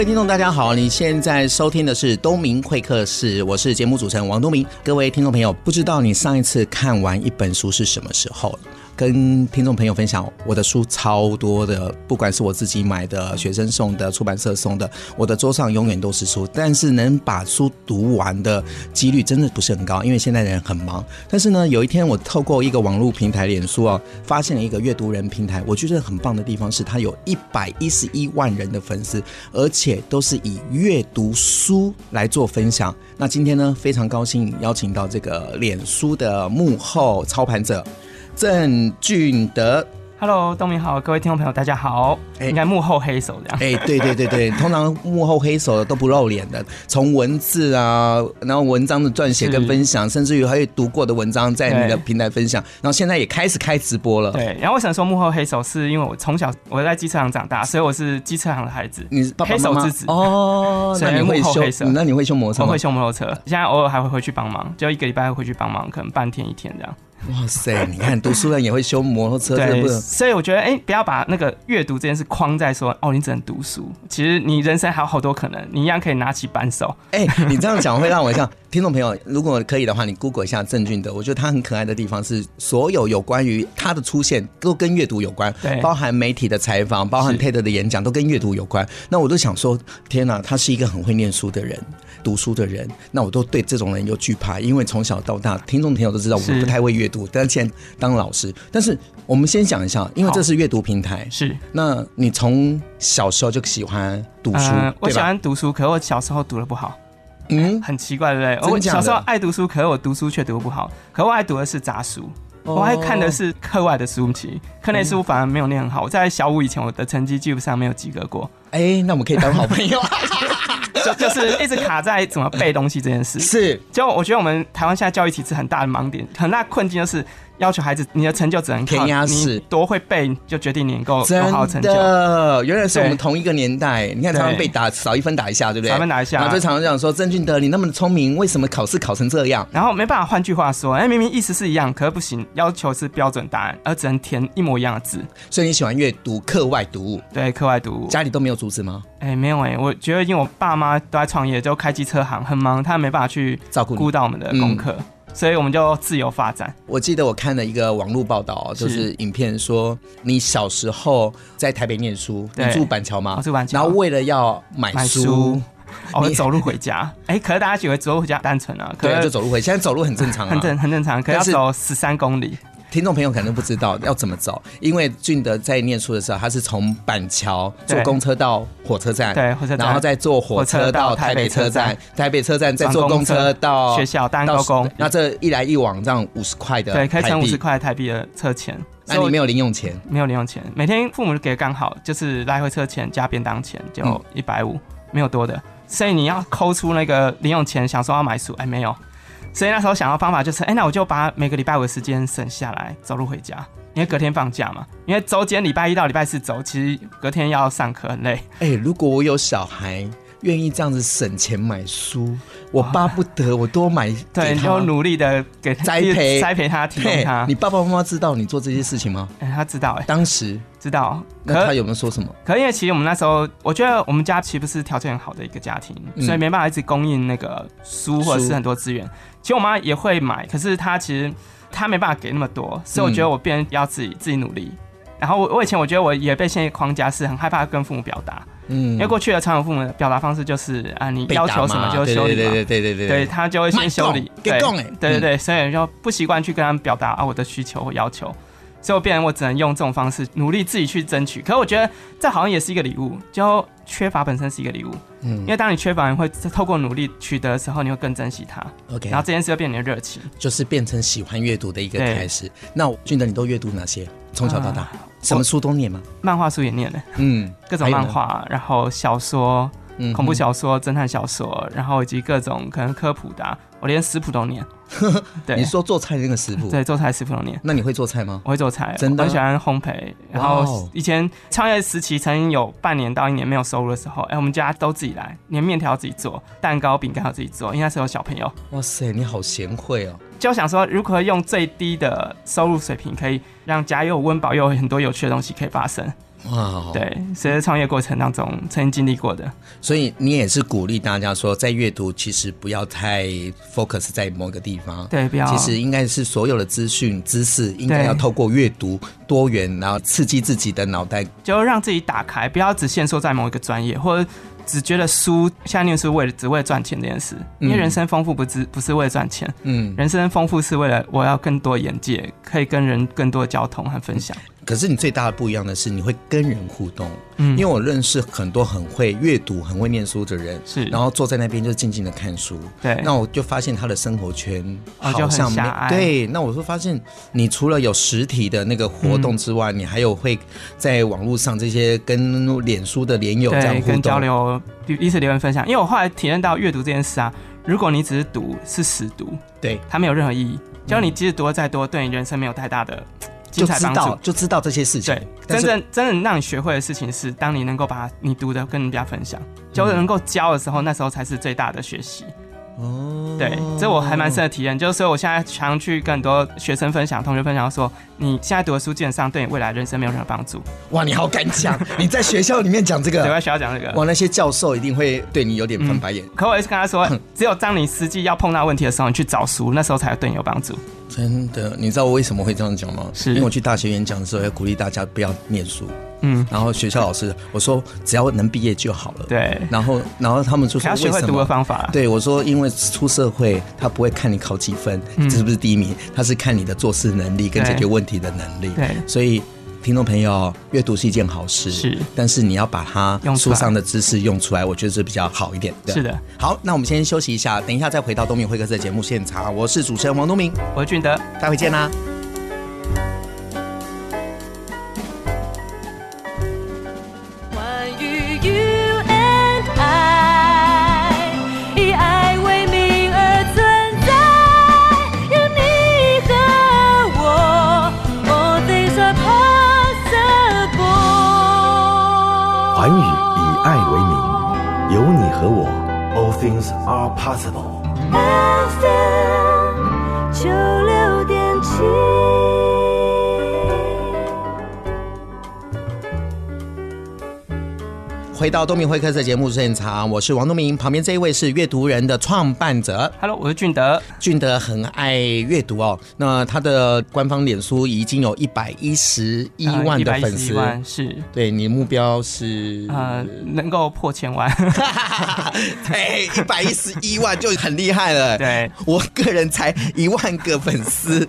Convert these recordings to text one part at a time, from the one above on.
各位听众，大家好，你现在收听的是东明会客室，我是节目主持人王东明。各位听众朋友，不知道你上一次看完一本书是什么时候？跟听众朋友分享，我的书超多的，不管是我自己买的、学生送的、出版社送的，我的桌上永远都是书。但是能把书读完的几率真的不是很高，因为现在人很忙。但是呢，有一天我透过一个网络平台脸书啊，发现了一个阅读人平台，我觉得很棒的地方是它有一百一十一万人的粉丝，而且都是以阅读书来做分享。那今天呢，非常高兴邀请到这个脸书的幕后操盘者。郑俊德，Hello，东明好，各位听众朋友，大家好。欸、应该幕后黑手这样。哎、欸，对对对对，通常幕后黑手的都不露脸的，从文字啊，然后文章的撰写跟分享，甚至于还有读过的文章在你的平台分享，然后现在也开始开直播了。对，然后我想说幕后黑手，是因为我从小我在机车行长大，所以我是机车行的孩子。你是黑手之子哦，那你会修？那你会修摩托车吗？我会修摩托车，现在偶尔还会回去帮忙，就一个礼拜会回去帮忙，可能半天一天这样。哇塞！你看读书人也会修摩托车，对，所以我觉得，哎、欸，不要把那个阅读这件事框在说，哦，你只能读书。其实你人生还有好多可能，你一样可以拿起扳手。哎、欸，你这样讲会让我像听众朋友，如果可以的话，你 Google 一下郑俊德，我觉得他很可爱的地方是，所有有关于他的出现都跟阅读有关，对，包含媒体的采访，包含 TED 的演讲都跟阅读有关。那我都想说，天哪，他是一个很会念书的人。读书的人，那我都对这种人有惧怕，因为从小到大，听众朋友都知道我不太会阅读，但是现在当老师。但是我们先讲一下，因为这是阅读平台，是。那你从小时候就喜欢读书？呃、我喜欢读书，可是我小时候读的不好。嗯，很奇怪，对不对？我小时候爱读书，可是我读书却读不好。可我爱读的是杂书，哦、我爱看的是课外的书籍，课内书反而没有念很好。我在小五以前，我的成绩基本上没有及格过。哎、欸，那我们可以当好朋友。就就是一直卡在怎么背东西这件事，是。就我觉得我们台湾现在教育体制很大的盲点，很大的困境就是。要求孩子，你的成就只能靠你多会背，就决定你能够有好成就。真的，原来是我们同一个年代。你看，常常被打少一分打一下，对不对？少一分打一下。然后就常常讲说：“郑俊德，你那么聪明，为什么考试考成这样？”然后没办法，换句话说，哎，明明意思是一样，可是不行，要求是标准答案，而只能填一模一样的字。所以你喜欢阅读课外读物？对，课外读物。家里都没有阻止吗？哎，没有哎，我觉得因为我爸妈都在创业，就开机车行，很忙，他没办法去照顾顾到我们的功课。所以我们就自由发展。我记得我看了一个网络报道，就是影片说你小时候在台北念书，你住板桥吗？住板桥。然后为了要买书，我走路回家。哎，可是大家以为走路回家单纯啊？可是就走路回家。现在走路很正常啊，很正很正常，可是要走十三公里。听众朋友可能不知道要怎么走，因为俊德在念书的时候，他是从板桥坐公车到火车站，对，火车站，然后再坐火车到台北车站，台北车站再坐公车到学校到高工。那这一来一往这样五十块的，对，开成五十块台币的车钱。那你没有零用钱？没有零用钱，每天父母给刚好，就是来回车钱加便当钱就一百五，没有多的。所以你要抠出那个零用钱，想说要买书，哎，没有。所以那时候想到方法就是，哎、欸，那我就把每个礼拜五的时间省下来走路回家，因为隔天放假嘛。因为周间礼拜一到礼拜四走，其实隔天要上课很累。哎、欸，如果我有小孩，愿意这样子省钱买书，我巴不得我多买。对，你就努力的给他栽培栽培他，提供他。你爸爸妈妈知道你做这些事情吗？哎、欸，他知道、欸。哎，当时知道。那他有没有说什么？可因为其实我们那时候，我觉得我们家其实不是条件很好的一个家庭，嗯、所以没办法一直供应那个书或者是很多资源。其实我妈也会买，可是她其实她没办法给那么多，所以我觉得我变要自己自己努力。然后我我以前我觉得我也被限于框架是很害怕跟父母表达，嗯，因为过去的传统父母的表达方式就是啊，你要求什么就修理嘛，对对对对对对，对他就会先修理，对对对对，所以就不习惯去跟他们表达啊我的需求或要求。所以我变成我只能用这种方式努力自己去争取，可是我觉得这好像也是一个礼物，就缺乏本身是一个礼物，嗯，因为当你缺乏，你会透过努力取得的时候，你会更珍惜它，OK，然后这件事就变成你的热情，就是变成喜欢阅读的一个开始。那俊德，你都阅读哪些？从小到大，呃、什么书都念吗？漫画书也念的，嗯，各种漫画，然后小说。恐怖小说、侦探小说，然后以及各种可能科普的、啊，我连食谱都念。对，你说做菜的那个食谱，对，做菜食谱都念。那你会做菜吗？我会做菜，真的，我很喜欢烘焙。然后以前创业时期，曾经有半年到一年没有收入的时候，哎，我们家都自己来，连面条自己做，蛋糕、饼干都自己做，因为那时候有小朋友。哇塞，你好贤惠哦！就想说，如何用最低的收入水平，可以让家又有温饱，又有很多有趣的东西可以发生。哇.对，所以创业过程当中曾经经历过的，所以你也是鼓励大家说，在阅读其实不要太 focus 在某个地方，对，不要，其实应该是所有的资讯知识应该要透过阅读多元，然后刺激自己的脑袋，就让自己打开，不要只限缩在某一个专业或者。只觉得书现在念书为了只为了赚钱这件事，因为人生丰富不是不是为了赚钱，嗯，人生丰富是为了我要更多眼界，可以跟人更多的交通和分享。可是你最大的不一样的是，你会跟人互动。嗯，因为我认识很多很会阅读、很会念书的人，是，然后坐在那边就静静的看书。对，那我就发现他的生活圈好像没对。那我就发现，你除了有实体的那个活动之外，你还有会在网络上这些跟脸书的连友这样互动交流，彼此留言分享。因为我后来体验到阅读这件事啊，如果你只是读，是死读，对，它没有任何意义。就你即使读的再多，对你人生没有太大的。就知道就知道这些事情。对，真正真正让你学会的事情是，当你能够把你读的跟人家分享，就能够教的时候，那时候才是最大的学习。哦，对，这我还蛮深的体验，就是所以我现在常去跟很多学生分享、同学分享说，你现在读的书基本上对你未来人生没有任何帮助。哇，你好敢讲！你在学校里面讲这个，对，在学校讲这个，哇，那些教授一定会对你有点翻白眼。可我也是跟他说，只有当你实际要碰到问题的时候，你去找书，那时候才会对你有帮助。真的，你知道我为什么会这样讲吗？是因为我去大学演讲的时候，要鼓励大家不要念书。嗯，然后学校老师我说只要能毕业就好了。对，然后然后他们就说，学会读的方法。对，我说因为出社会他不会看你考几分，是不是第一名，他是看你的做事能力跟解决问题的能力。对，所以。听众朋友，阅读是一件好事，是，但是你要把它书上的知识用出来，我觉得是比较好一点。是的，好，那我们先休息一下，等一下再回到东明会客室的节目现场。我是主持人王东明，我是俊德，待会见啦。和我，All things are possible。FM 九六点七。 回到东明会客室节目现场，我是王东明，旁边这一位是阅读人的创办者，Hello，我是俊德。俊德很爱阅读哦，那他的官方脸书已经有一百一十一万的粉丝，万是。对，你的目标是？呃能够破千万，对，一百一十一万就很厉害了。对，我个人才一万个粉丝，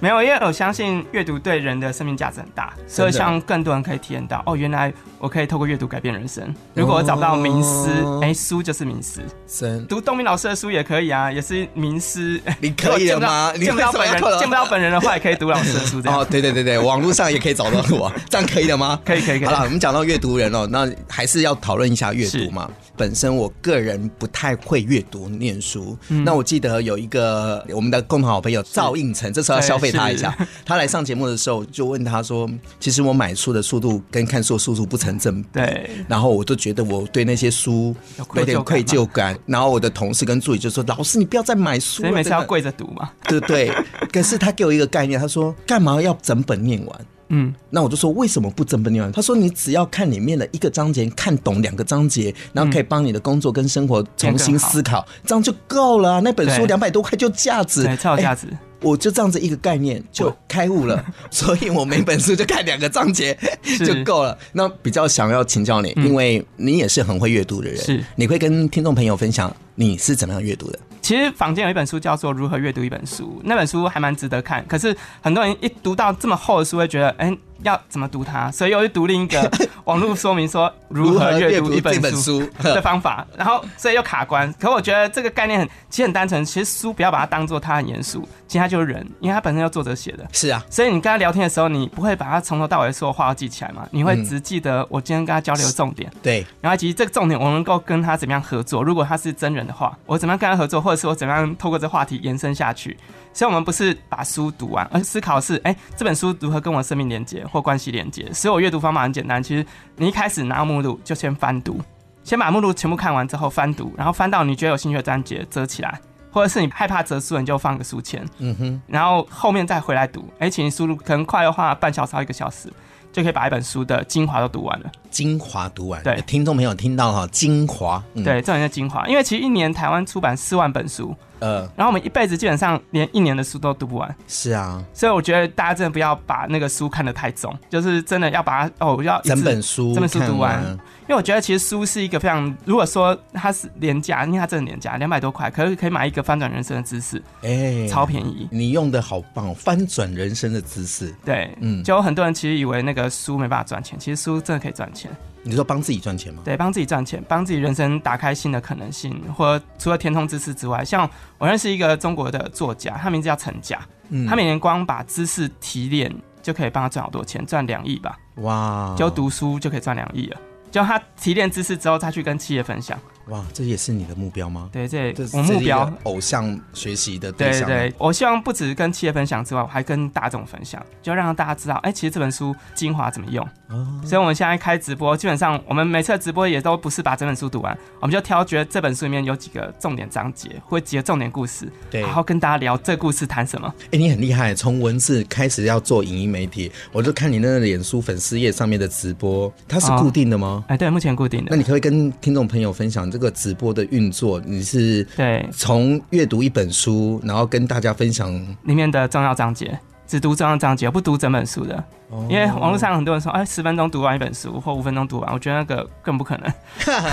没有，因为我相信阅读对人的生命价值很大，所以希望更多人可以体验到哦，原来我可以透过阅读改变人生。如果我找不到名师，哎、欸，书就是名师。是读东明老师的书也可以啊，也是名师。你可以了吗？见不到本人，见不到本人的话，也可以读老师的书。哦，对对对对，网络上也可以找到我，这样可以的吗？可以可以可以。好了，我们讲到阅读人哦，那还是要讨论一下阅读嘛。本身我个人不太会阅读念书，嗯、那我记得有一个我们的共同好朋友赵应成，这时候要消费他一下。他来上节目的时候，就问他说：“其实我买书的速度跟看书的速度不成正比。”对。然后我都觉得我对那些书有点愧疚感。然后我的同事跟助理就说：“老师，你不要再买书了，所以每次要跪着读嘛。”对对。可是他给我一个概念，他说：“干嘛要整本念完？”嗯，那我就说为什么不整本念完？他说，你只要看里面的一个章节，看懂两个章节，然后可以帮你的工作跟生活重新思考，这样就够了啊。那本书两百多块就价值，超有价值。我就这样子一个概念就开悟了，所以我每本书就看两个章节 就够了。那比较想要请教你，因为你也是很会阅读的人，是你会跟听众朋友分享你是怎么样阅读的？其实坊间有一本书叫做《如何阅读一本书》，那本书还蛮值得看。可是很多人一读到这么厚的书，会觉得，哎，要怎么读它，所以我就读另一个 网络说明说如何阅读一本书 的方法，然后所以又卡关。可我觉得这个概念很其实很单纯，其实书不要把它当做它很严肃，其实它就是人，因为它本身就作者写的。是啊，所以你跟他聊天的时候，你不会把他从头到尾说的话都记起来嘛？你会只记得我今天跟他交流的重点。对，然后其实这个重点我能够跟他怎么样合作？如果他是真人的话，我怎么样跟他合作，或者是我怎么样透过这话题延伸下去？所以我们不是把书读完，而思考是，哎、欸，这本书如何跟我的生命连接或关系连接？所以我阅读方法很简单，其实你一开始拿目录就先翻读，先把目录全部看完之后翻读，然后翻到你觉得有兴趣的章节折起来，或者是你害怕折书，你就放个书签，嗯哼，然后后面再回来读。哎、欸，请你输入，可能快的话半小时到一个小时。就可以把一本书的精华都读完了。精华读完，对，听众朋友听到哈，精华，嗯、对，这种叫精华。因为其实一年台湾出版四万本书，呃，然后我们一辈子基本上连一年的书都读不完。是啊，所以我觉得大家真的不要把那个书看得太重，就是真的要把它哦，要整本书整本书读完。因为我觉得其实书是一个非常，如果说它是廉价，因为它真的廉价，两百多块，可是可以买一个翻转人生的知识，哎、欸，超便宜。你用的好棒，翻转人生的知识。对，嗯，就有很多人其实以为那个书没办法赚钱，其实书真的可以赚钱。你说帮自己赚钱吗？对，帮自己赚钱，帮自己人生打开新的可能性，或者除了填充知识之外，像我认识一个中国的作家，他名字叫陈甲，嗯，他每年光把知识提炼就可以帮他赚好多钱，赚两亿吧。哇，就读书就可以赚两亿了。就他提炼知识之后，再去跟企业分享。哇，这也是你的目标吗？对，这我目标偶像学习的对象。对，对对，我希望不止跟企业分享之外，我还跟大众分享，就让大家知道，哎、欸，其实这本书精华怎么用。哦。所以我们现在开直播，基本上我们每次的直播也都不是把整本书读完，我们就挑觉得这本书里面有几个重点章节，或几个重点故事，对，然后跟大家聊这故事谈什么。哎、欸，你很厉害，从文字开始要做影音媒体，我就看你那个脸书粉丝页上面的直播，它是固定的吗？哎、对，目前固定的。那你可可以跟听众朋友分享这个直播的运作，你是对从阅读一本书，然后跟大家分享里面的重要章节，只读重要章节，不读整本书的。因为网络上很多人说，哎，十分钟读完一本书，或五分钟读完，我觉得那个更不可能。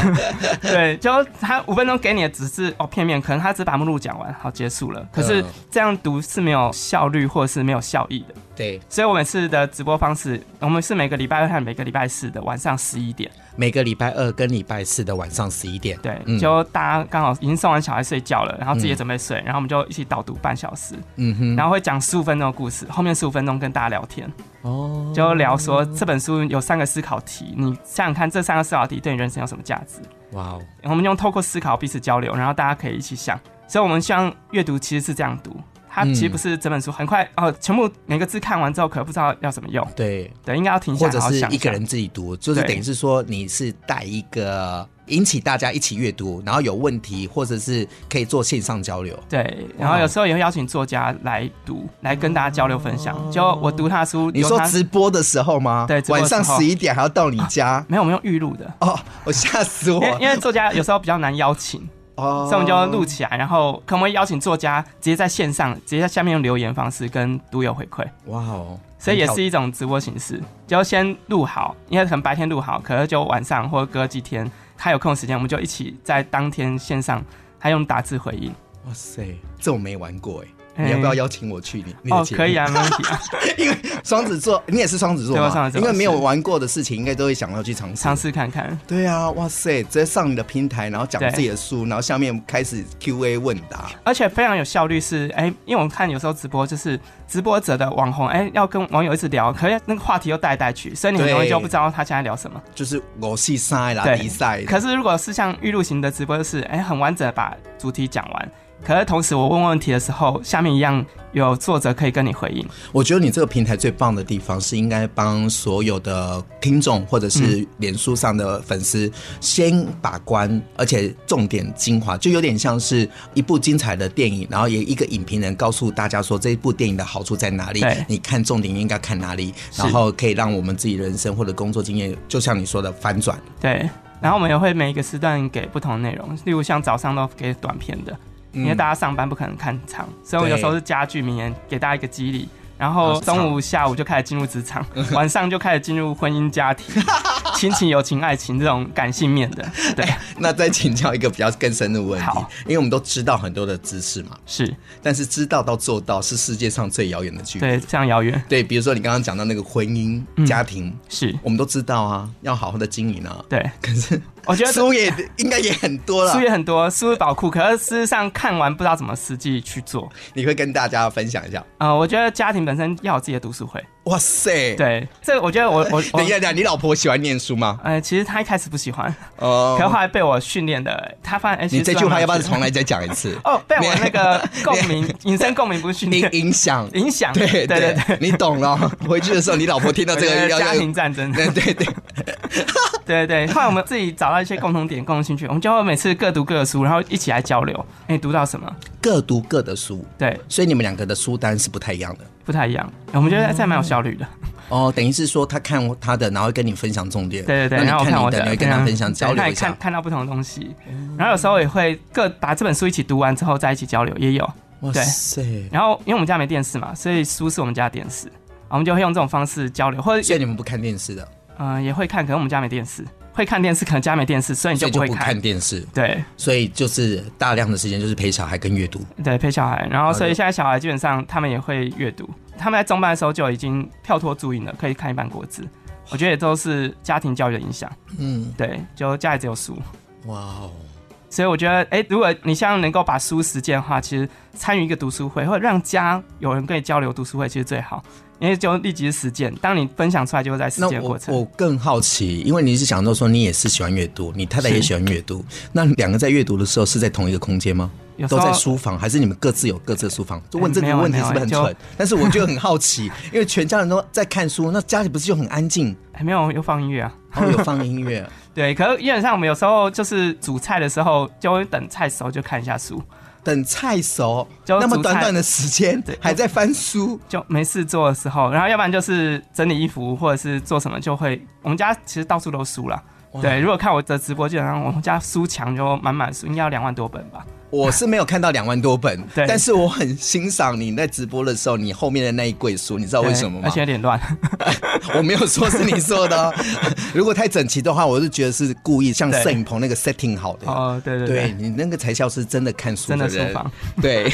对，就他五分钟给你的只是哦片面，可能他只把目录讲完，好结束了。可是这样读是没有效率，或者是没有效益的。对，所以我每次的直播方式，我们是每个礼拜二和每个礼拜四的晚上十一点。每个礼拜二跟礼拜四的晚上十一点。对，就大家刚好已经送完小孩睡觉了，然后自己也准备睡，然后我们就一起导读半小时。嗯哼，然后会讲十五分钟的故事，后面十五分钟跟大家聊天。哦，就聊说这本书有三个思考题，你想想看这三个思考题对你人生有什么价值？哇哦！我们用透过思考彼此交流，然后大家可以一起想。所以，我们希望阅读其实是这样读，它其实不是整本书很快哦，全部每个字看完之后，可不知道要怎么用。对对，应该要停下来，或者是一个人自己读，就是等于是说你是带一个。引起大家一起阅读，然后有问题或者是可以做线上交流。对，然后有时候也会邀请作家来读，来跟大家交流分享。就我读他的书，你说直播的时候吗？对，晚上十一点还要到你家？啊、没有，我们用预录的。哦，我吓死我！因为作家有时候比较难邀请，哦，所以我们就要录起来，然后可不可以邀请作家直接在线上，直接在下面用留言方式跟读友回馈？哇哦，所以也是一种直播形式，就先录好，因为可能白天录好，可是就晚上或者隔几天。他有空的时间，我们就一起在当天线上，他用打字回应。哇塞，这我没玩过哎。你要不要邀请我去你？你哦，可以啊，没问题啊。因为双子座，你也是双子座吗？因为没有玩过的事情，应该都会想要去尝试尝试看看。对啊，哇塞，直接上你的平台，然后讲自己的书，然后下面开始 Q&A 问答，而且非常有效率。是哎，因为我们看有时候直播就是直播者的网红，哎，要跟网友一直聊，可是那个话题又带带去，所以你很容易就不知道他现在聊什么。就是我是赛啦，比赛。可是如果是像玉露型的直播，就是哎，很完整的把主题讲完。可是同时，我问问题的时候，下面一样有作者可以跟你回应。我觉得你这个平台最棒的地方是，应该帮所有的听众或者是脸书上的粉丝先把关，而且重点精华，就有点像是一部精彩的电影，然后也一个影评人告诉大家说这一部电影的好处在哪里，你看重点应该看哪里，然后可以让我们自己人生或者工作经验，就像你说的翻转。对，然后我们也会每一个时段给不同的内容，例如像早上都给短片的。因为大家上班不可能看场，所以我有时候是加剧名言，给大家一个激励。然后中午、下午就开始进入职场，晚上就开始进入婚姻家庭，亲情、友情、爱情这种感性面的。对，那再请教一个比较更深的问题，因为我们都知道很多的知识嘛，是，但是知道到做到是世界上最遥远的距离。对，非常遥远。对，比如说你刚刚讲到那个婚姻、家庭，是我们都知道啊，要好好的经营啊。对，可是我觉得书也应该也很多了，书也很多，书宝库。可是事实上看完不知道怎么实际去做。你会跟大家分享一下？呃，我觉得家庭本身要有自己的读书会。哇塞！对，这我觉得我我等一下，等一下，你老婆喜欢念书吗？呃，其实她一开始不喜欢，哦，可是后来被我训练的，她发现。你这句话要不要重来再讲一次？哦，被我那个共鸣，引申共鸣不是训练，影响，影响。对对对对，你懂了。回去的时候，你老婆听到这个家庭战争，对 对对，对对。后来我们自己找到一些共同点、共同兴趣，我们就会每次各读各的书，然后一起来交流。哎，读到什么？各读各的书。对，所以你们两个的书单是不太一样的，不太一样。我们觉得这样蛮有效率的。哦，等于是说他看他的，然后跟你分享重点。对对对，然后看我的，跟他分享交流一下。看看到不同的东西，然后有时候也会各把这本书一起读完之后再一起交流，也有。哇塞！然后因为我们家没电视嘛，所以书是我们家的电视，我们就会用这种方式交流。或者所以你们不看电视的？嗯，也会看，可能我们家没电视。会看电视，可能家没电视，所以你就不会看，看电视。对，所以就是大量的时间就是陪小孩跟阅读。对，陪小孩。然后，所以现在小孩基本上他们也会阅读。他们在中班的时候就已经跳脱注音了，可以看一半国字。我觉得也都是家庭教育的影响。嗯，对，就家里只有书。哇哦！所以我觉得，哎，如果你像能够把书实践的话，其实参与一个读书会，或者让家有人跟你交流读书会，其实最好。因为就立即实践，当你分享出来，就会在实践过程。我我更好奇，因为你是想到说你也是喜欢阅读，你太太也喜欢阅读，那两个在阅读的时候是在同一个空间吗？都在书房，还是你们各自有各自的书房？就问这个问题是不是很蠢？但是我就很好奇，因为全家人都在看书，那家里不是就很安静？还没有，有放音乐啊，哦，有放音乐。对，可是基本上我们有时候就是煮菜的时候，就会等菜熟就看一下书。等菜熟，就那么短短的时间，还在翻书，就没事做的时候，然后要不然就是整理衣服，或者是做什么，就会我们家其实到处都书了。对，如果看我的直播，基本上我们家书墙就满满书，应该要两万多本吧。我是没有看到两万多本，对，但是我很欣赏你在直播的时候，你后面的那一柜书，你知道为什么吗？而且有点乱，我没有说是你说的。如果太整齐的话，我是觉得是故意，像摄影棚那个 setting 好的。哦，对对对，你那个才像是真的看书的人，真的书房。对，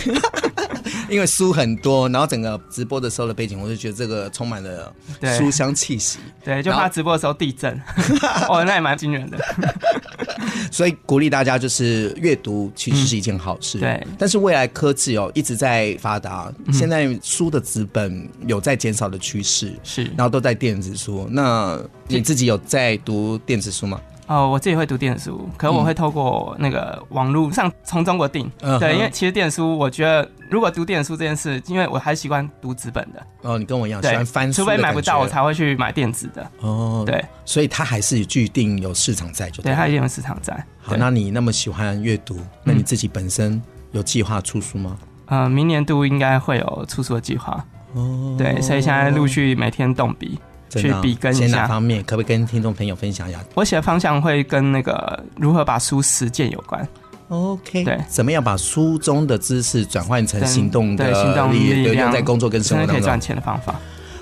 因为书很多，然后整个直播的时候的背景，我就觉得这个充满了书香气息。对，就怕直播的时候地震。哦，那也蛮惊人的。所以鼓励大家就是阅读，其实是一件好事。对，但是未来科技哦一直在发达，现在书的纸本有在减少的趋势，是，然后都在电子书。那你自己有在读电子书吗？哦，我自己会读电子书，可是我会透过那个网络上从中国订。对，因为其实电子书，我觉得如果读电子书这件事，因为我还习惯读纸本的。哦，你跟我一样喜欢翻书，除非买不到，我才会去买电子的。哦，对，所以它还是具定有市场在，就对，它一定有市场在。好，那你那么喜欢阅读，那你自己本身有计划出书吗？呃，明年度应该会有出书的计划。哦，对，所以现在陆续每天动笔。去比跟一下哪方面，可不可以跟听众朋友分享一下？我写的方向会跟那个如何把书实践有关。OK，对，怎么样把书中的知识转换成行动的行动力量，在工作跟生活当中可以赚钱的方法。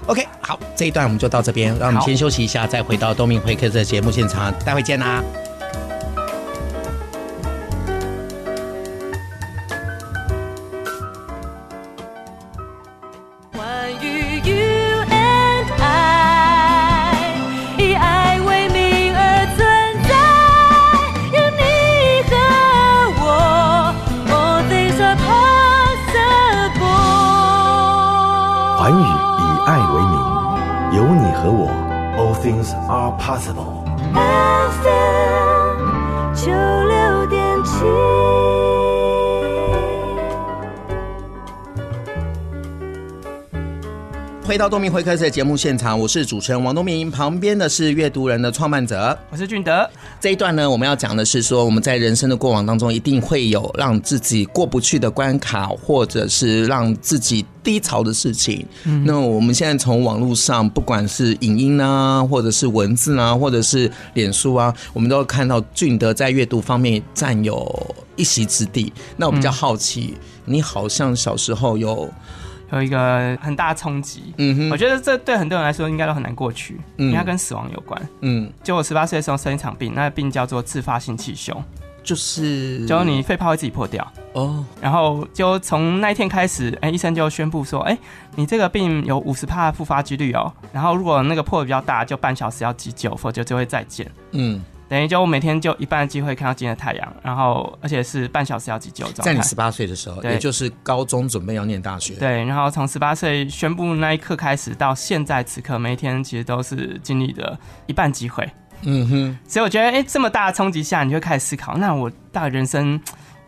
OK，好，这一段我们就到这边，让我们先休息一下，再回到东明会客的节目现场，待会见啦。回到东明会客室的节目现场，我是主持人王东明，旁边的是阅读人的创办者，我是俊德。这一段呢，我们要讲的是说，我们在人生的过往当中，一定会有让自己过不去的关卡，或者是让自己低潮的事情。嗯，那我们现在从网络上，不管是影音啊，或者是文字啊，或者是脸书啊，我们都会看到俊德在阅读方面占有一席之地。那我比较好奇，嗯，你好像小时候有。有一个很大的冲击。嗯哼，我觉得这对很多人来说应该都很难过去，嗯、因为它跟死亡有关。嗯，就我十八岁的时候生一场病，那个病叫做自发性气胸，就是就你肺泡会自己破掉哦。然后就从那一天开始，哎、欸，医生就宣布说，哎、欸，你这个病有五十趴复发几率哦。然后如果那个破的比较大，就半小时要急救，否则就会再见。嗯。等于就我每天就一半的机会看到今天的太阳，然后而且是半小时要急救。在你十八岁的时候，也就是高中准备要念大学。对，然后从十八岁宣布那一刻开始到现在此刻，每一天其实都是经历的一半机会。嗯哼，所以我觉得，哎、欸，这么大的冲击下，你就会开始思考，那我大人生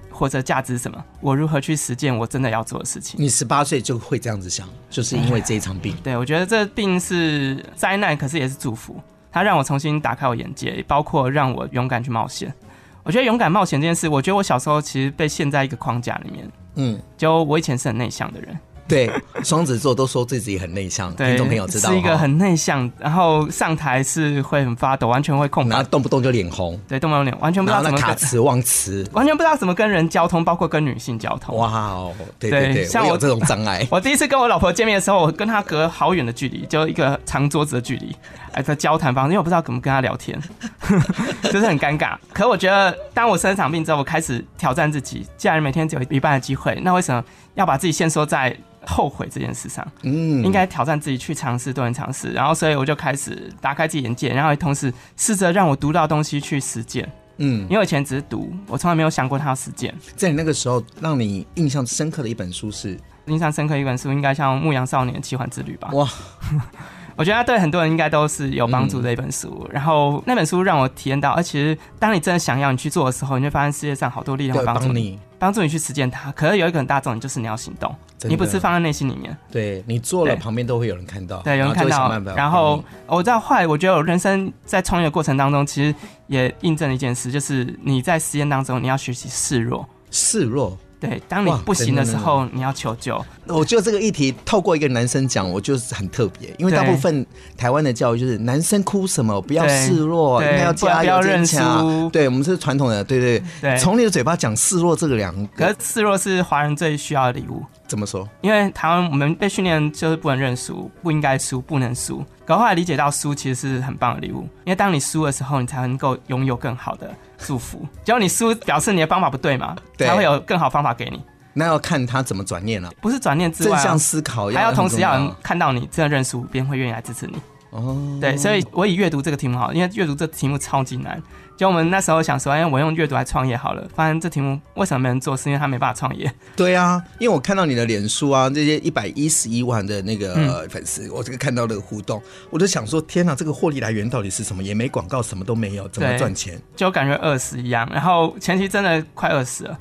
活着价值是什么？我如何去实践我真的要做的事情？你十八岁就会这样子想，就是因为这一场病。对，我觉得这病是灾难，可是也是祝福。他让我重新打开我眼界，包括让我勇敢去冒险。我觉得勇敢冒险这件事，我觉得我小时候其实被陷在一个框架里面。嗯，就我以前是很内向的人。对，双子座都说自己很内向，听众朋友知道是一个很内向，然后上台是会很发抖，完全会控制，然后动不动就脸红，对，动不动脸完全不知道怎么卡词忘词，完全不知道怎么跟人交通，包括跟女性交通。哇哦，对对对，像我，我有这种障碍。我第一次跟我老婆见面的时候，我跟她隔好远的距离，就一个长桌子的距离，哎，在交谈方式，因为我不知道怎么跟他聊天，就是很尴尬。可我觉得，当我生了场病之后，我开始挑战自己，既然每天只有一半的机会，那为什么要把自己限缩在？后悔这件事上，嗯，应该挑战自己去尝试，多人尝试，然后所以我就开始打开自己眼界，然后同时试着让我读到东西去实践，嗯，因为以前只是读，我从来没有想过它要实践。在你那个时候，让你印象深刻的一本书是？印象深刻一本书应该像《牧羊少年奇幻之旅》吧？哇！我觉得它对很多人应该都是有帮助的一本书。嗯、然后那本书让我体验到，而其实当你真的想要你去做的时候，你会发现世界上好多力量会帮助你，帮助你去实践它。可是有一个很大重点，就是你要行动，你不是放在内心里面。对，你做了，旁边都会有人看到，对，有人看到。然后我在后来，我觉得我人生在创业的过程当中，其实也印证了一件事，就是你在实验当中，你要学习示弱，示弱。对，当你不行的时候，你要求救。我觉得这个议题透过一个男生讲，我就是很特别，因为大部分台湾的教育就是男生哭什么不要示弱，应该要加油坚强。对，我们是传统的，对对对。从你的嘴巴讲示弱这个两个，可是示弱是华人最需要的礼物。怎么说？因为台湾我们被训练就是不能认输，不应该输，不能输。可后来理解到输其实是很棒的礼物，因为当你输的时候，你才能够拥有更好的祝福。只要你输，表示你的方法不对嘛，对，才会有更好方法给你。那要看他怎么转念了，不是转念之外，正向思考，还要同时要人看到你真的认输，别人会愿意来支持你。哦，对，所以我以阅读这个题目好，因为阅读这题目超级难。就我们那时候想说，哎，我用阅读来创业好了。发现这题目为什么没人做？是因为他没办法创业。对啊，因为我看到你的脸书啊，这些一百一十一万的那个粉丝，嗯、我这个看到的互动，我就想说，天哪，这个获利来源到底是什么？也没广告，什么都没有，怎么赚钱？就感觉饿死一样。然后前期真的快饿死了，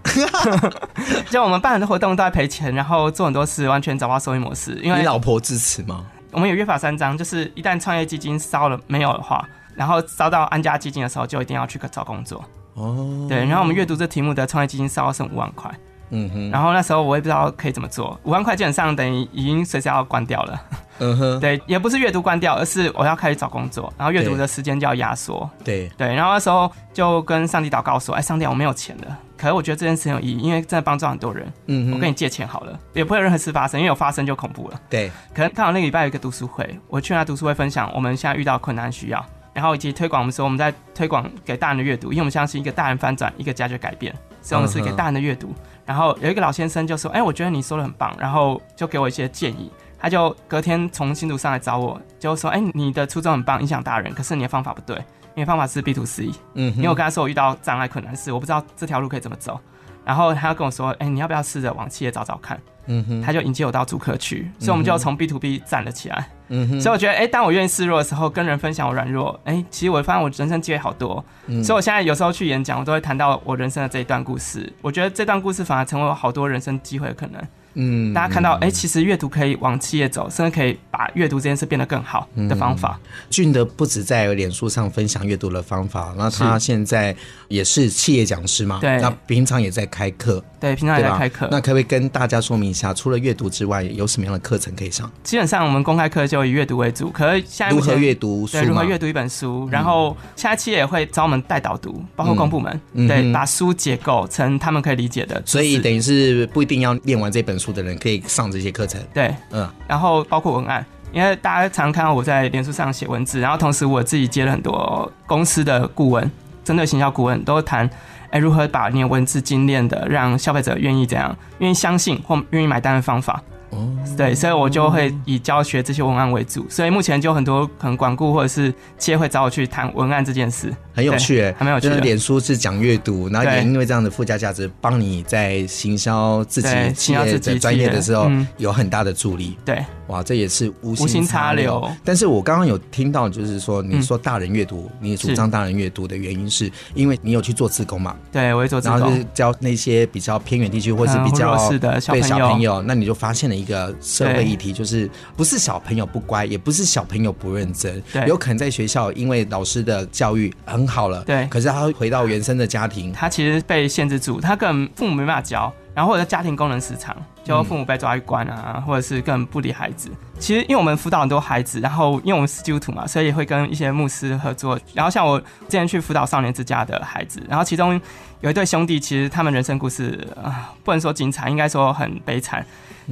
就我们办很多活动都在赔钱，然后做很多事完全找不到收益模式。因为你老婆支持吗？我们有约法三章，就是一旦创业基金烧了没有的话。然后烧到安家基金的时候，就一定要去找工作。哦，对。然后我们阅读这题目的创业基金烧了剩五万块。嗯哼。然后那时候我也不知道可以怎么做，五万块基本上等于已经随时要关掉了。嗯哼。对，也不是阅读关掉，而是我要开始找工作，然后阅读的时间就要压缩。对对。然后那时候就跟上帝祷告说：“哎，上帝，我没有钱了。可是我觉得这件事很有意义，因为真的帮助很多人。嗯哼。我跟你借钱好了，也不会有任何事发生，因为有发生就恐怖了。对。可能刚好那个礼拜有一个读书会，我去那读书会分享我们现在遇到困难需要。然后以及推广，我们说我们在推广给大人的阅读，因为我们相信一个大人翻转，一个家就改变，所以我们是给大人的阅读。然后有一个老先生就说：“哎，我觉得你说的很棒。”然后就给我一些建议。他就隔天从新竹上来找我，就说：“哎，你的初衷很棒，影响大人，可是你的方法不对，你的方法是 B to C。嗯，因为我跟他说我遇到障碍困难事，我不知道这条路可以怎么走。然后他要跟我说：“哎，你要不要试着往企业找找看？”嗯哼，他就引接我到主客区，所以我们就从 B to B 站了起来。嗯哼，所以我觉得，哎、欸，当我愿意示弱的时候，跟人分享我软弱，哎、欸，其实我发现我人生机会好多。嗯，所以我现在有时候去演讲，我都会谈到我人生的这一段故事。我觉得这段故事反而成为我好多人生机会的可能。嗯，大家看到，哎、欸，其实阅读可以往企业走，甚至可以把阅读这件事变得更好的方法。俊德不止在脸书上分享阅读的方法，那他现在也是企业讲师嘛？对，那平常也在开课。对，平常也在开课。那可不可以跟大家说明一下，除了阅读之外，有什么样的课程可以上？基本上我们公开课就以阅读为主，可是现在如何阅读书？对，如何阅读一本书？然后现在企业也会找我们带导读，包括公部门，嗯、对，把书解构成他们可以理解的。所以等于是不一定要练完这本书的人可以上这些课程。对，嗯，然后包括文案，因为大家常常看到我在脸书上写文字，然后同时我自己接了很多公司的顾问，针对行销顾问都谈，哎，如何把你的文字精炼的让消费者愿意怎样，愿意相信或愿意买单的方法。哦，对，所以我就会以教学这些文案为主，所以目前就很多可能管顾或者是企业会找我去谈文案这件事，很有趣，还蛮有趣的。脸书是讲阅读，然后也因为这样的附加价值，帮你在行销自己企业的专业的时候有很大的助力。对，哇，这也是无心插柳。但是我刚刚有听到，就是说你说大人阅读，你主张大人阅读的原因是因为你有去做自工嘛？对，我会做自工，然后就是教那些比较偏远地区或是比较弱势的小朋友，那你就发现了一个社会议题，就是不是小朋友不乖，也不是小朋友不认真，对，有可能在学校因为老师的教育很好了，对，可是他会回到原生的家庭，他其实被限制住，他跟父母没办法教，然后或者家庭功能失常，就父母被抓去关啊，嗯、或者是更不理孩子。其实因为我们辅导很多孩子，然后因为我们是基督徒嘛，所以会跟一些牧师合作。然后像我之前去辅导少年之家的孩子，然后其中有一对兄弟，其实他们人生故事啊，不能说精彩，应该说很悲惨。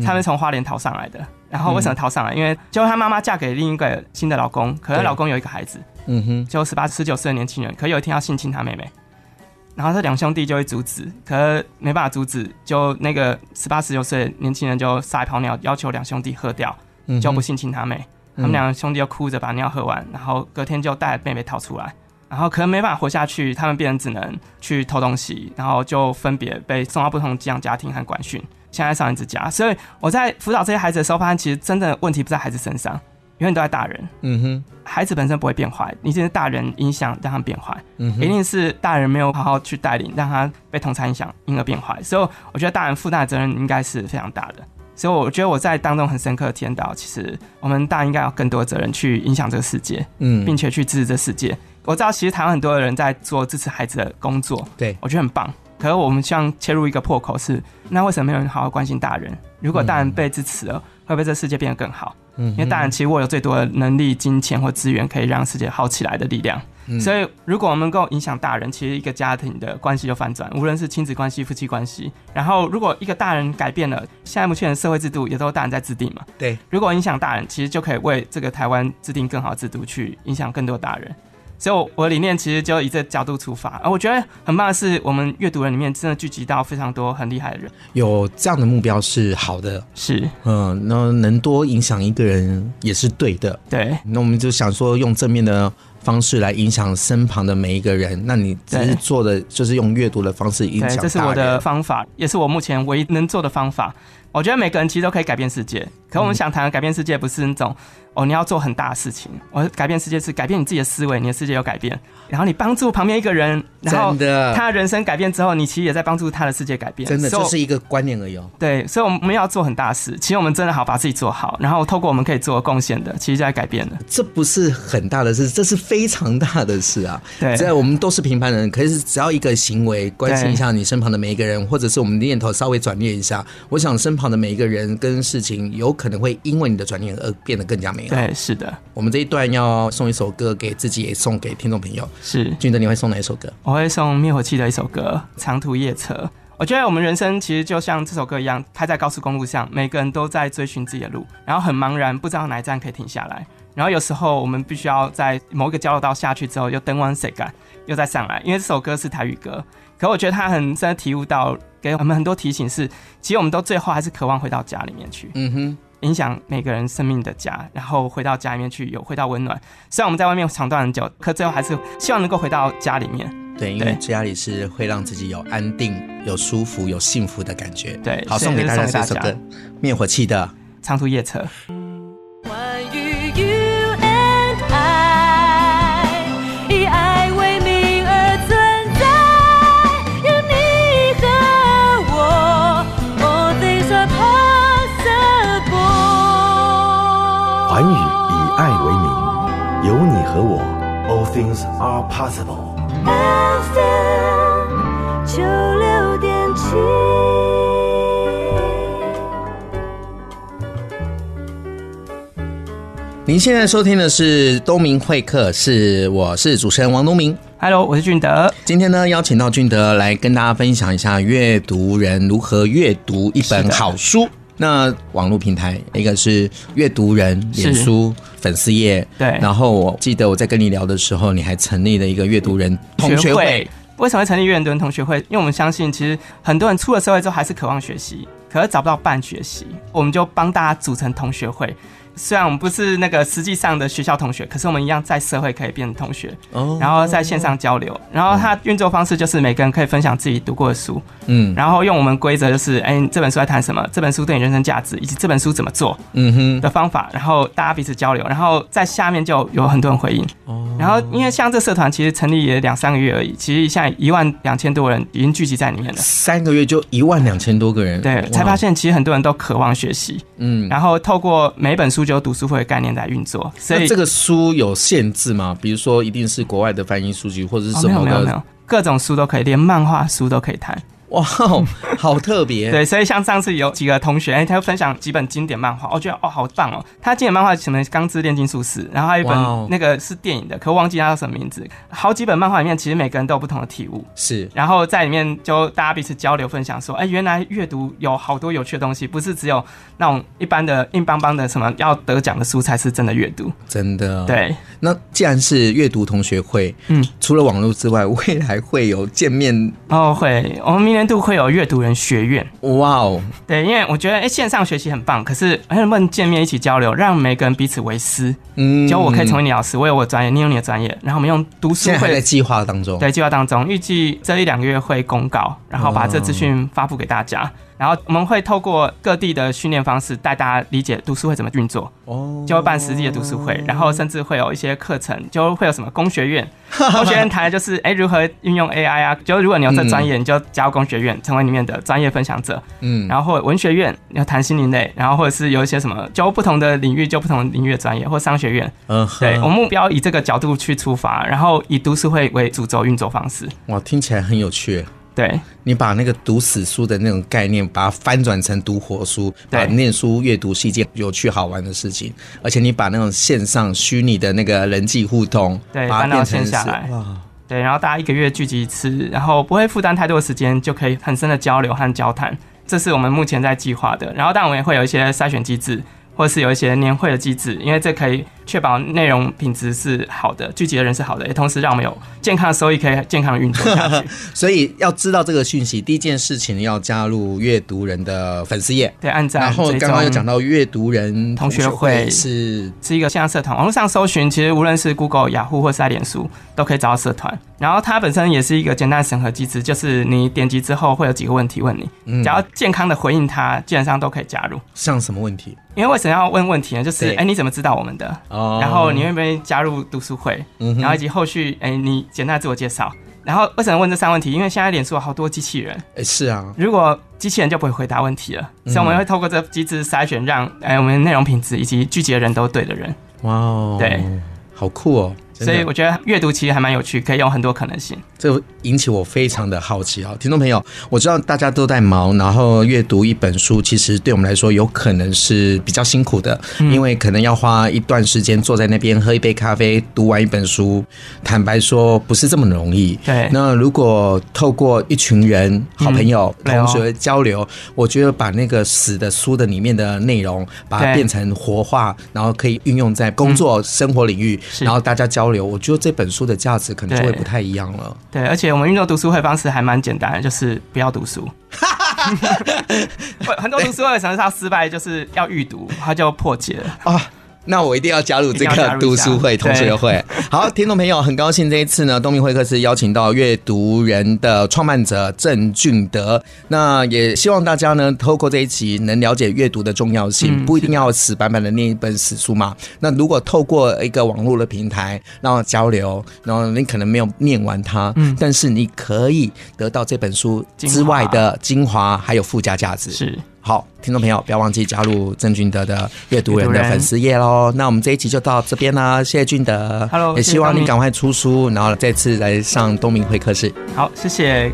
他们从花莲逃上来的，然后为什么逃上来？因为就他妈妈嫁给另一个新的老公，可是老公有一个孩子，嗯哼，就十八、十九岁的年轻人，可有一天要性侵他妹妹。然后这两兄弟就会阻止，可是没办法阻止，就那个十八十九岁的年轻人就撒一泡尿，要求两兄弟喝掉，就不性侵他妹。嗯、他们两兄弟就哭着把尿喝完，然后隔天就带妹妹逃出来，然后可能没办法活下去，他们变成只能去偷东西，然后就分别被送到不同寄养家庭和管训，现在上一之家。所以我在辅导这些孩子的时候，发现其实真的问题不在孩子身上。永远都在大人，嗯哼，孩子本身不会变坏，你只是大人影响让他变坏，嗯哼，一定是大人没有好好去带领，让他被同侪影响，因而变坏。所以我觉得大人负担的责任应该是非常大的。所以我觉得我在当中很深刻的体验到，其实我们大人应该有更多责任去影响这个世界，嗯，并且去支持这世界。我知道其实台湾很多的人在做支持孩子的工作，对，我觉得很棒。可是我们希望切入一个破口是，那为什么没有人好好关心大人？如果大人被支持了，会不会这世界变得更好？嗯因为大人其实握有最多的能力、金钱或资源，可以让世界好起来的力量。所以，如果我们能够影响大人，其实一个家庭的关系就反转，无论是亲子关系、夫妻关系。然后，如果一个大人改变了，现在目前的社会制度也都是大人在制定嘛。对。如果影响大人，其实就可以为这个台湾制定更好的制度，去影响更多大人。所以，我我的理念其实就以这角度出发，而我觉得很棒的是，我们阅读人里面真的聚集到非常多很厉害的人。有这样的目标是好的，是嗯，那能多影响一个人也是对的。对，那我们就想说，用正面的方式来影响身旁的每一个人。那你只是做的就是用阅读的方式影响。这是我的方法，也是我目前唯一能做的方法。我觉得每个人其实都可以改变世界，可我们想谈的改变世界不是那种。哦，你要做很大的事情。我改变世界是改变你自己的思维，你的世界有改变。然后你帮助旁边一个人，然后他的人生改变之后，你其实也在帮助他的世界改变。真的，就是一个观念而已。哦对，所以我们要做很大的事。其实我们真的好把自己做好，然后透过我们可以做贡献的，其实就在改变了。这不是很大的事，这是非常大的事啊。对，在我们都是平凡人，可是只要一个行为关心一下你身旁的每一个人，或者是我们的念头稍微转念一下，我想身旁的每一个人跟事情有可能会因为你的转念而变得更加美好。对，是的。我们这一段要送一首歌给自己，也送给听众朋友。是，俊德，你会送哪一首歌？我会送灭火器的一首歌《长途夜车》。我觉得我们人生其实就像这首歌一样，开在高速公路上，每个人都在追寻自己的路，然后很茫然，不知道哪一站可以停下来。然后有时候我们必须要在某一个交流道下去之后，又登弯谁干，又再上来。因为这首歌是台语歌，可我觉得它很深的体悟到，给我们很多提醒是，其实我们都最后还是渴望回到家里面去。嗯哼。影响每个人生命的家，然后回到家里面去，有回到温暖。虽然我们在外面长段很久，可最后还是希望能够回到家里面。对，因为家里是会让自己有安定、有舒服、有幸福的感觉。对，好，送给大家这首歌，灭火器的《长途夜车》。Things are possible。FM 九六点七。您现在收听的是东明会客是，我是主持人王东明。Hello，我是俊德。今天呢，邀请到俊德来跟大家分享一下阅读人如何阅读一本好书。那网络平台一个是阅读人脸书粉丝页，对。然后我记得我在跟你聊的时候，你还成立了一个阅读人同学会。为什么会成立阅读人同学会？因为我们相信，其实很多人出了社会之后还是渴望学习，可是找不到伴学习，我们就帮大家组成同学会。虽然我们不是那个实际上的学校同学，可是我们一样在社会可以变成同学，哦然后在线上交流。然后它运作方式就是每个人可以分享自己读过的书，嗯，然后用我们规则就是，哎，这本书在谈什么？这本书对你人生价值，以及这本书怎么做，嗯哼的方法。然后大家彼此交流，然后在下面就有很多人回应。哦然后因为像这社团其实成立也两三个月而已，其实现在一万两千多人已经聚集在里面了。三个月就一万两千多个人，对，才发现其实很多人都渴望学习，嗯，然后透过每本书就。有读书会的概念在运作，所以这个书有限制吗？比如说，一定是国外的翻译书籍，或者是什么的？哦，没有没有没有，各种书都可以，连漫画书都可以谈。哇，好特别！对，所以像上次有几个同学，哎，他会分享几本经典漫画，我觉得哦，好棒哦。他经典漫画什么《钢之炼金术师》，然后还有一本那个是电影的，可我忘记他叫什么名字。好几本漫画里面，其实每个人都有不同的体悟。是，然后在里面就大家彼此交流分享，说，哎，原来阅读有好多有趣的东西，不是只有那种一般的硬邦邦的什么要得奖的书才是真的阅读。真的。对。那既然是阅读同学会，嗯，除了网络之外，未来会有见面哦，会，我们明年度会有阅读人学院。哇哦，对，因为我觉得哎，线上学习很棒，可是能不能见面一起交流，让每个人彼此为师？嗯，就我可以成为你老师，我有我的专业，你有你的专业，然后我们用读书会。现在计划当中，对，计划当中，预计这一两个月会公告，然后把这资讯发布给大家。哦然后我们会透过各地的训练方式带大家理解读书会怎么运作，哦，就会办实际的读书会，然后甚至会有一些课程，就会有什么工学院，工学院谈的就是哎如何运用 AI 啊，就如果你有这专业，你就加入工学院，成为里面的专业分享者，嗯，然后或文学院要谈心灵类，然后或者是有一些什么就不同的领域就不同领域的专业，或商学院，嗯，对，我们目标以这个角度去出发，然后以读书会为主轴运作方式，哇，听起来很有趣。对，你把那个读死书的那种概念，把它翻转成读活书，把念书阅读是一件有趣好玩的事情，而且你把那种线上虚拟的那个人际互动，对，把它变成线下来，对，然后大家一个月聚集一次，然后不会负担太多的时间，就可以很深的交流和交谈，这是我们目前在计划的。然后当然我们也会有一些筛选机制，或是有一些年会的机制，因为这可以。确保内容品质是好的，聚集的人是好的，也同时让我们有健康的收益，可以健康的运作下去。所以要知道这个讯息，第一件事情要加入阅读人的粉丝页，对，按赞。然后刚刚又讲到阅读人同学会是是一个线上社团，网络上搜寻，其实无论是 Google、雅虎或是在脸书，都可以找到社团。然后它本身也是一个简单审核机制，就是你点击之后会有几个问题问你，只要健康的回应它，基本上都可以加入。像什么问题？因为为什么要问问题呢？就是哎，你怎么知道我们的？然后你愿不愿意加入读书会？然后以及后续，哎，你简单自我介绍。然后为什么问这三个问题？因为现在脸书有好多机器人。哎，是啊。如果机器人就不会回答问题了，所以我们会透过这机制筛选，让哎我们内容品质以及聚集的人都对的人。哇哦，对，好酷哦。所以我觉得阅读其实还蛮有趣，可以有很多可能性。这引起我非常的好奇啊，听众朋友，我知道大家都在忙，然后阅读一本书，其实对我们来说有可能是比较辛苦的，嗯、因为可能要花一段时间坐在那边喝一杯咖啡，读完一本书。坦白说，不是这么容易。对。那如果透过一群人、好朋友、嗯、同学交流，我觉得把那个死的书的里面的内容，把它变成活化，然后可以运用在工作、嗯、生活领域，然后大家交流，我觉得这本书的价值可能就会不太一样了。对，而且。我们运动读书会方式还蛮简单的，就是不要读书。很多读书会的时候他失败，就是要预读，他就破解了啊。那我一定要加入这个读书会同学会。好，听众朋友，很高兴这一次呢，东明会客室邀请到阅读人的创办者郑俊德。那也希望大家呢，透过这一期能了解阅读的重要性，不一定要死板板的念一本死书嘛。那如果透过一个网络的平台，然后交流，然后你可能没有念完它，但是你可以得到这本书之外的精华，还有附加价值。是。好，听众朋友，不要忘记加入郑俊德的阅读人的粉丝页喽。那我们这一集就到这边啦，谢谢俊德，Hello，也希望你赶快出书，然后再次来上东明会客室。好，谢谢。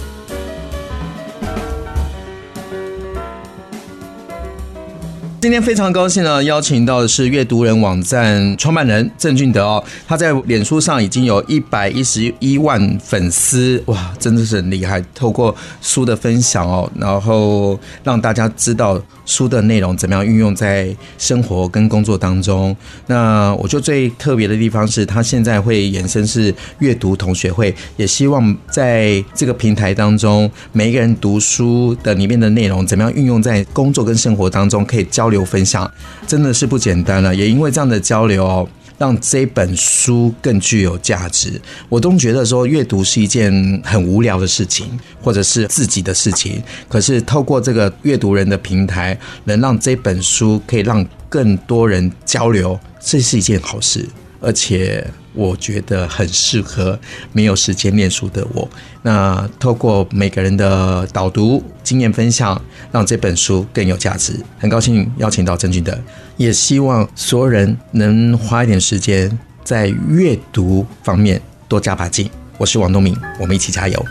今天非常高兴呢，邀请到的是阅读人网站创办人郑俊德哦。他在脸书上已经有一百一十一万粉丝，哇，真的是很厉害。透过书的分享哦，然后让大家知道书的内容怎么样运用在生活跟工作当中。那我觉得最特别的地方是，他现在会衍生是阅读同学会，也希望在这个平台当中，每一个人读书的里面的内容怎么样运用在工作跟生活当中，可以教交流分享，真的是不简单了。也因为这样的交流哦。让这本书更具有价值。我都觉得说，阅读是一件很无聊的事情，或者是自己的事情。可是透过这个阅读人的平台，能让这本书可以让更多人交流，这是一件好事。而且我觉得很适合没有时间念书的我。那透过每个人的导读经验分享，让这本书更有价值。很高兴邀请到郑俊德，也希望所有人能花一点时间在阅读方面多加把劲。我是王东明，我们一起加油。